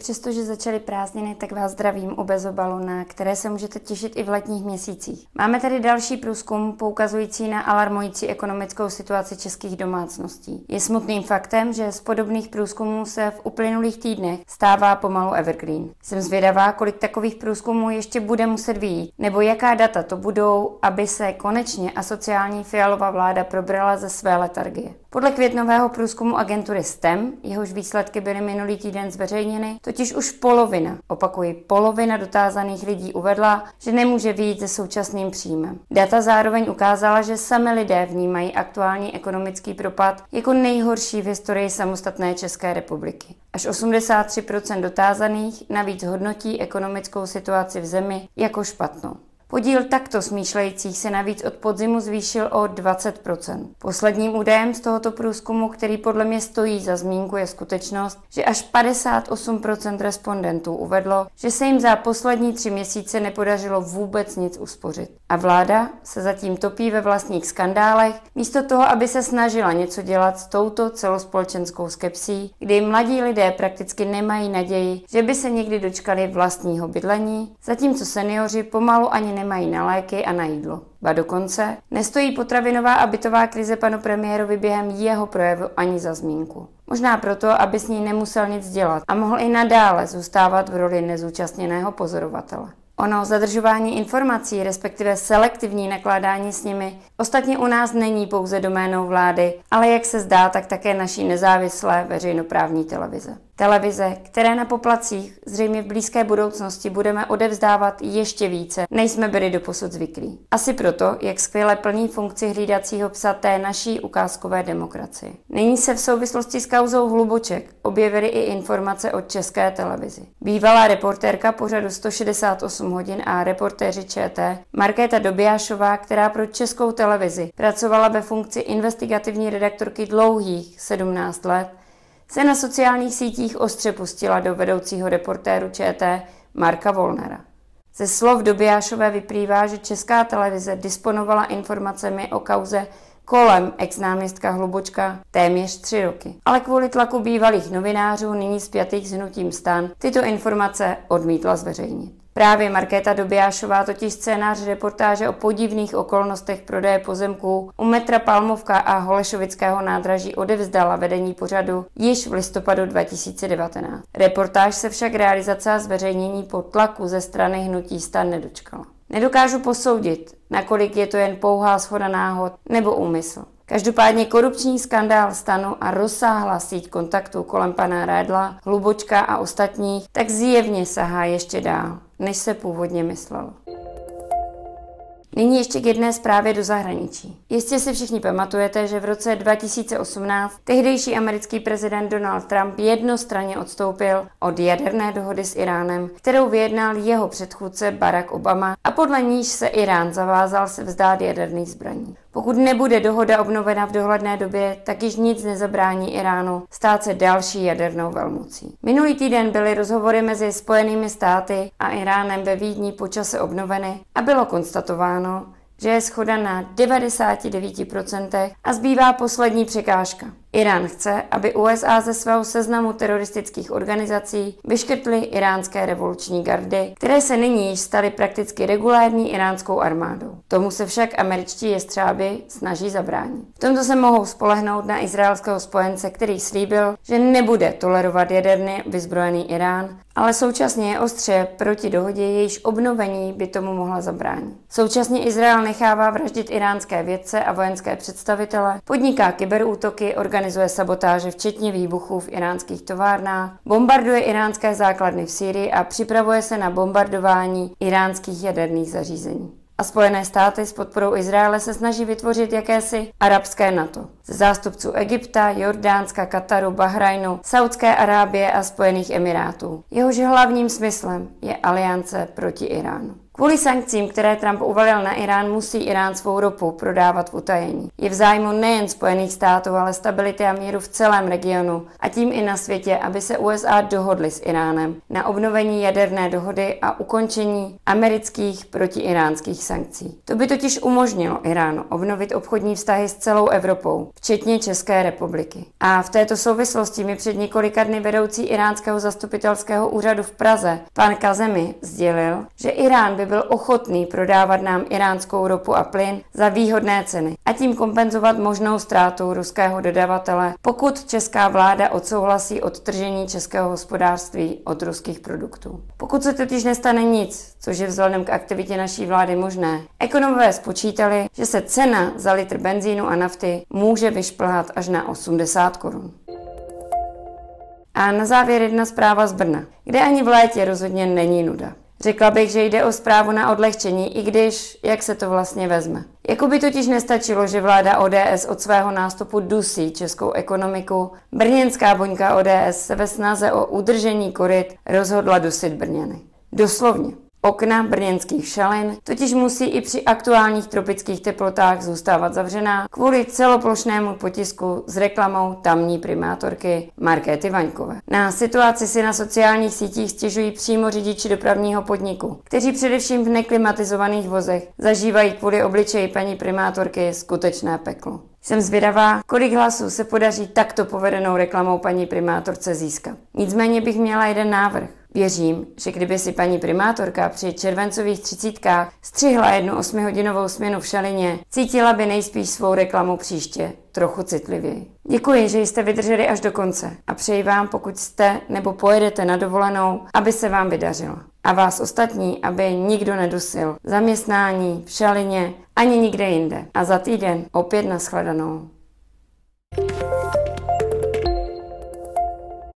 přesto, že začaly prázdniny, tak vás zdravím u Bezobalu, na které se můžete těšit i v letních měsících. Máme tady další průzkum poukazující na alarmující ekonomickou situaci českých domácností. Je smutným faktem, že z podobných průzkumů se v uplynulých týdnech stává pomalu evergreen. Jsem zvědavá, kolik takových průzkumů ještě bude muset výjít, nebo jaká data to budou, aby se konečně asociální fialová vláda probrala ze své letargie. Podle květnového průzkumu agentury STEM, jehož výsledky byly minulý týden zveřejněny, totiž už polovina, opakuji, polovina dotázaných lidí uvedla, že nemůže výjít se současným příjmem. Data zároveň ukázala, že sami lidé vnímají aktuální ekonomický propad jako nejhorší v historii samostatné České republiky. Až 83% dotázaných navíc hodnotí ekonomickou situaci v zemi jako špatnou. Podíl takto smýšlejících se navíc od podzimu zvýšil o 20% Posledním údajem z tohoto průzkumu, který podle mě stojí za zmínku, je skutečnost, že až 58% respondentů uvedlo, že se jim za poslední tři měsíce nepodařilo vůbec nic uspořit. A vláda se zatím topí ve vlastních skandálech, místo toho, aby se snažila něco dělat s touto celospolečenskou skepsí, kdy mladí lidé prakticky nemají naději, že by se někdy dočkali vlastního bydlení, zatímco seniori pomalu ani nemají na léky a na jídlo. Ba dokonce nestojí potravinová a bytová krize panu premiérovi během jeho projevu ani za zmínku. Možná proto, aby s ní nemusel nic dělat a mohl i nadále zůstávat v roli nezúčastněného pozorovatele. Ono zadržování informací, respektive selektivní nakládání s nimi, ostatně u nás není pouze doménou vlády, ale jak se zdá, tak také naší nezávislé veřejnoprávní televize. Televize, které na poplacích zřejmě v blízké budoucnosti budeme odevzdávat ještě více, než jsme byli doposud zvyklí. Asi proto, jak skvěle plní funkci hlídacího psa té naší ukázkové demokracie. Nyní se v souvislosti s kauzou Hluboček objevily i informace od české televizi. Bývalá reportérka pořadu 168 hodin a reportéři ČT Markéta Dobijášová, která pro českou televizi pracovala ve funkci investigativní redaktorky dlouhých 17 let, se na sociálních sítích ostře pustila do vedoucího reportéru ČT Marka Volnera. Ze slov Dobijášové vyplývá, že česká televize disponovala informacemi o kauze kolem ex-náměstka Hlubočka téměř tři roky. Ale kvůli tlaku bývalých novinářů, nyní spjatých s hnutím stan, tyto informace odmítla zveřejnit. Právě Markéta Dobijášová totiž scénář reportáže o podivných okolnostech prodeje pozemků u metra Palmovka a Holešovického nádraží odevzdala vedení pořadu již v listopadu 2019. Reportáž se však realizace a zveřejnění po tlaku ze strany hnutí stan nedočkala. Nedokážu posoudit, nakolik je to jen pouhá schoda náhod nebo úmysl. Každopádně korupční skandál stanu a rozsáhlá síť kontaktů kolem pana Rédla, Hlubočka a ostatních tak zjevně sahá ještě dál, než se původně myslelo. Nyní ještě k jedné zprávě do zahraničí. Jistě si všichni pamatujete, že v roce 2018 tehdejší americký prezident Donald Trump jednostranně odstoupil od jaderné dohody s Iránem, kterou vyjednal jeho předchůdce Barack Obama a podle níž se Irán zavázal se vzdát jaderných zbraní. Pokud nebude dohoda obnovena v dohledné době, tak již nic nezabrání Iránu stát se další jadernou velmocí. Minulý týden byly rozhovory mezi Spojenými státy a Iránem ve Vídni počase obnoveny a bylo konstatováno, že je schoda na 99% a zbývá poslední překážka. Irán chce, aby USA ze svého seznamu teroristických organizací vyškrtly iránské revoluční gardy, které se nyní již staly prakticky regulární iránskou armádou. Tomu se však američtí jestřáby snaží zabránit. V tomto se mohou spolehnout na izraelského spojence, který slíbil, že nebude tolerovat jaderný vyzbrojený Irán, ale současně je ostře proti dohodě, jejíž obnovení by tomu mohla zabránit. Současně Izrael nechává vraždit iránské vědce a vojenské představitele, podniká kyberútoky, organizuje sabotáže včetně výbuchů v iránských továrnách, bombarduje iránské základny v Sýrii a připravuje se na bombardování iránských jaderných zařízení a Spojené státy s podporou Izraele se snaží vytvořit jakési arabské NATO. Ze zástupců Egypta, Jordánska, Kataru, Bahrajnu, Saudské Arábie a Spojených Emirátů. Jehož hlavním smyslem je aliance proti Iránu. Kvůli sankcím, které Trump uvalil na Irán, musí Irán svou ropu prodávat v utajení. Je v zájmu nejen Spojených států, ale stability a míru v celém regionu a tím i na světě, aby se USA dohodly s Iránem na obnovení jaderné dohody a ukončení amerických protiiránských sankcí. To by totiž umožnilo Iránu obnovit obchodní vztahy s celou Evropou, včetně České republiky. A v této souvislosti mi před několika dny vedoucí iránského zastupitelského úřadu v Praze, pan Kazemi, sdělil, že Irán by byl ochotný prodávat nám iránskou ropu a plyn za výhodné ceny a tím kompenzovat možnou ztrátu ruského dodavatele, pokud česká vláda odsouhlasí odtržení českého hospodářství od ruských produktů. Pokud se totiž nestane nic, což je vzhledem k aktivitě naší vlády možné, ekonomové spočítali, že se cena za litr benzínu a nafty může vyšplhat až na 80 korun. A na závěr jedna zpráva z Brna, kde ani v létě rozhodně není nuda. Řekla bych, že jde o zprávu na odlehčení, i když, jak se to vlastně vezme. Jako by totiž nestačilo, že vláda ODS od svého nástupu dusí českou ekonomiku, brněnská buňka ODS se ve snaze o udržení koryt rozhodla dusit Brněny. Doslovně. Okna brněnských šalin totiž musí i při aktuálních tropických teplotách zůstávat zavřená kvůli celoplošnému potisku s reklamou tamní primátorky Markéty Vaňkové. Na situaci si na sociálních sítích stěžují přímo řidiči dopravního podniku, kteří především v neklimatizovaných vozech zažívají kvůli obličeji paní primátorky skutečné peklo. Jsem zvědavá, kolik hlasů se podaří takto povedenou reklamou paní primátorce získat. Nicméně bych měla jeden návrh. Věřím, že kdyby si paní primátorka při červencových třicítkách střihla jednu osmihodinovou směnu v šalině, cítila by nejspíš svou reklamu příště trochu citlivěji. Děkuji, že jste vydrželi až do konce a přeji vám, pokud jste nebo pojedete na dovolenou, aby se vám vydařilo. A vás ostatní, aby nikdo nedusil zaměstnání v šalině ani nikde jinde. A za týden opět nashledanou.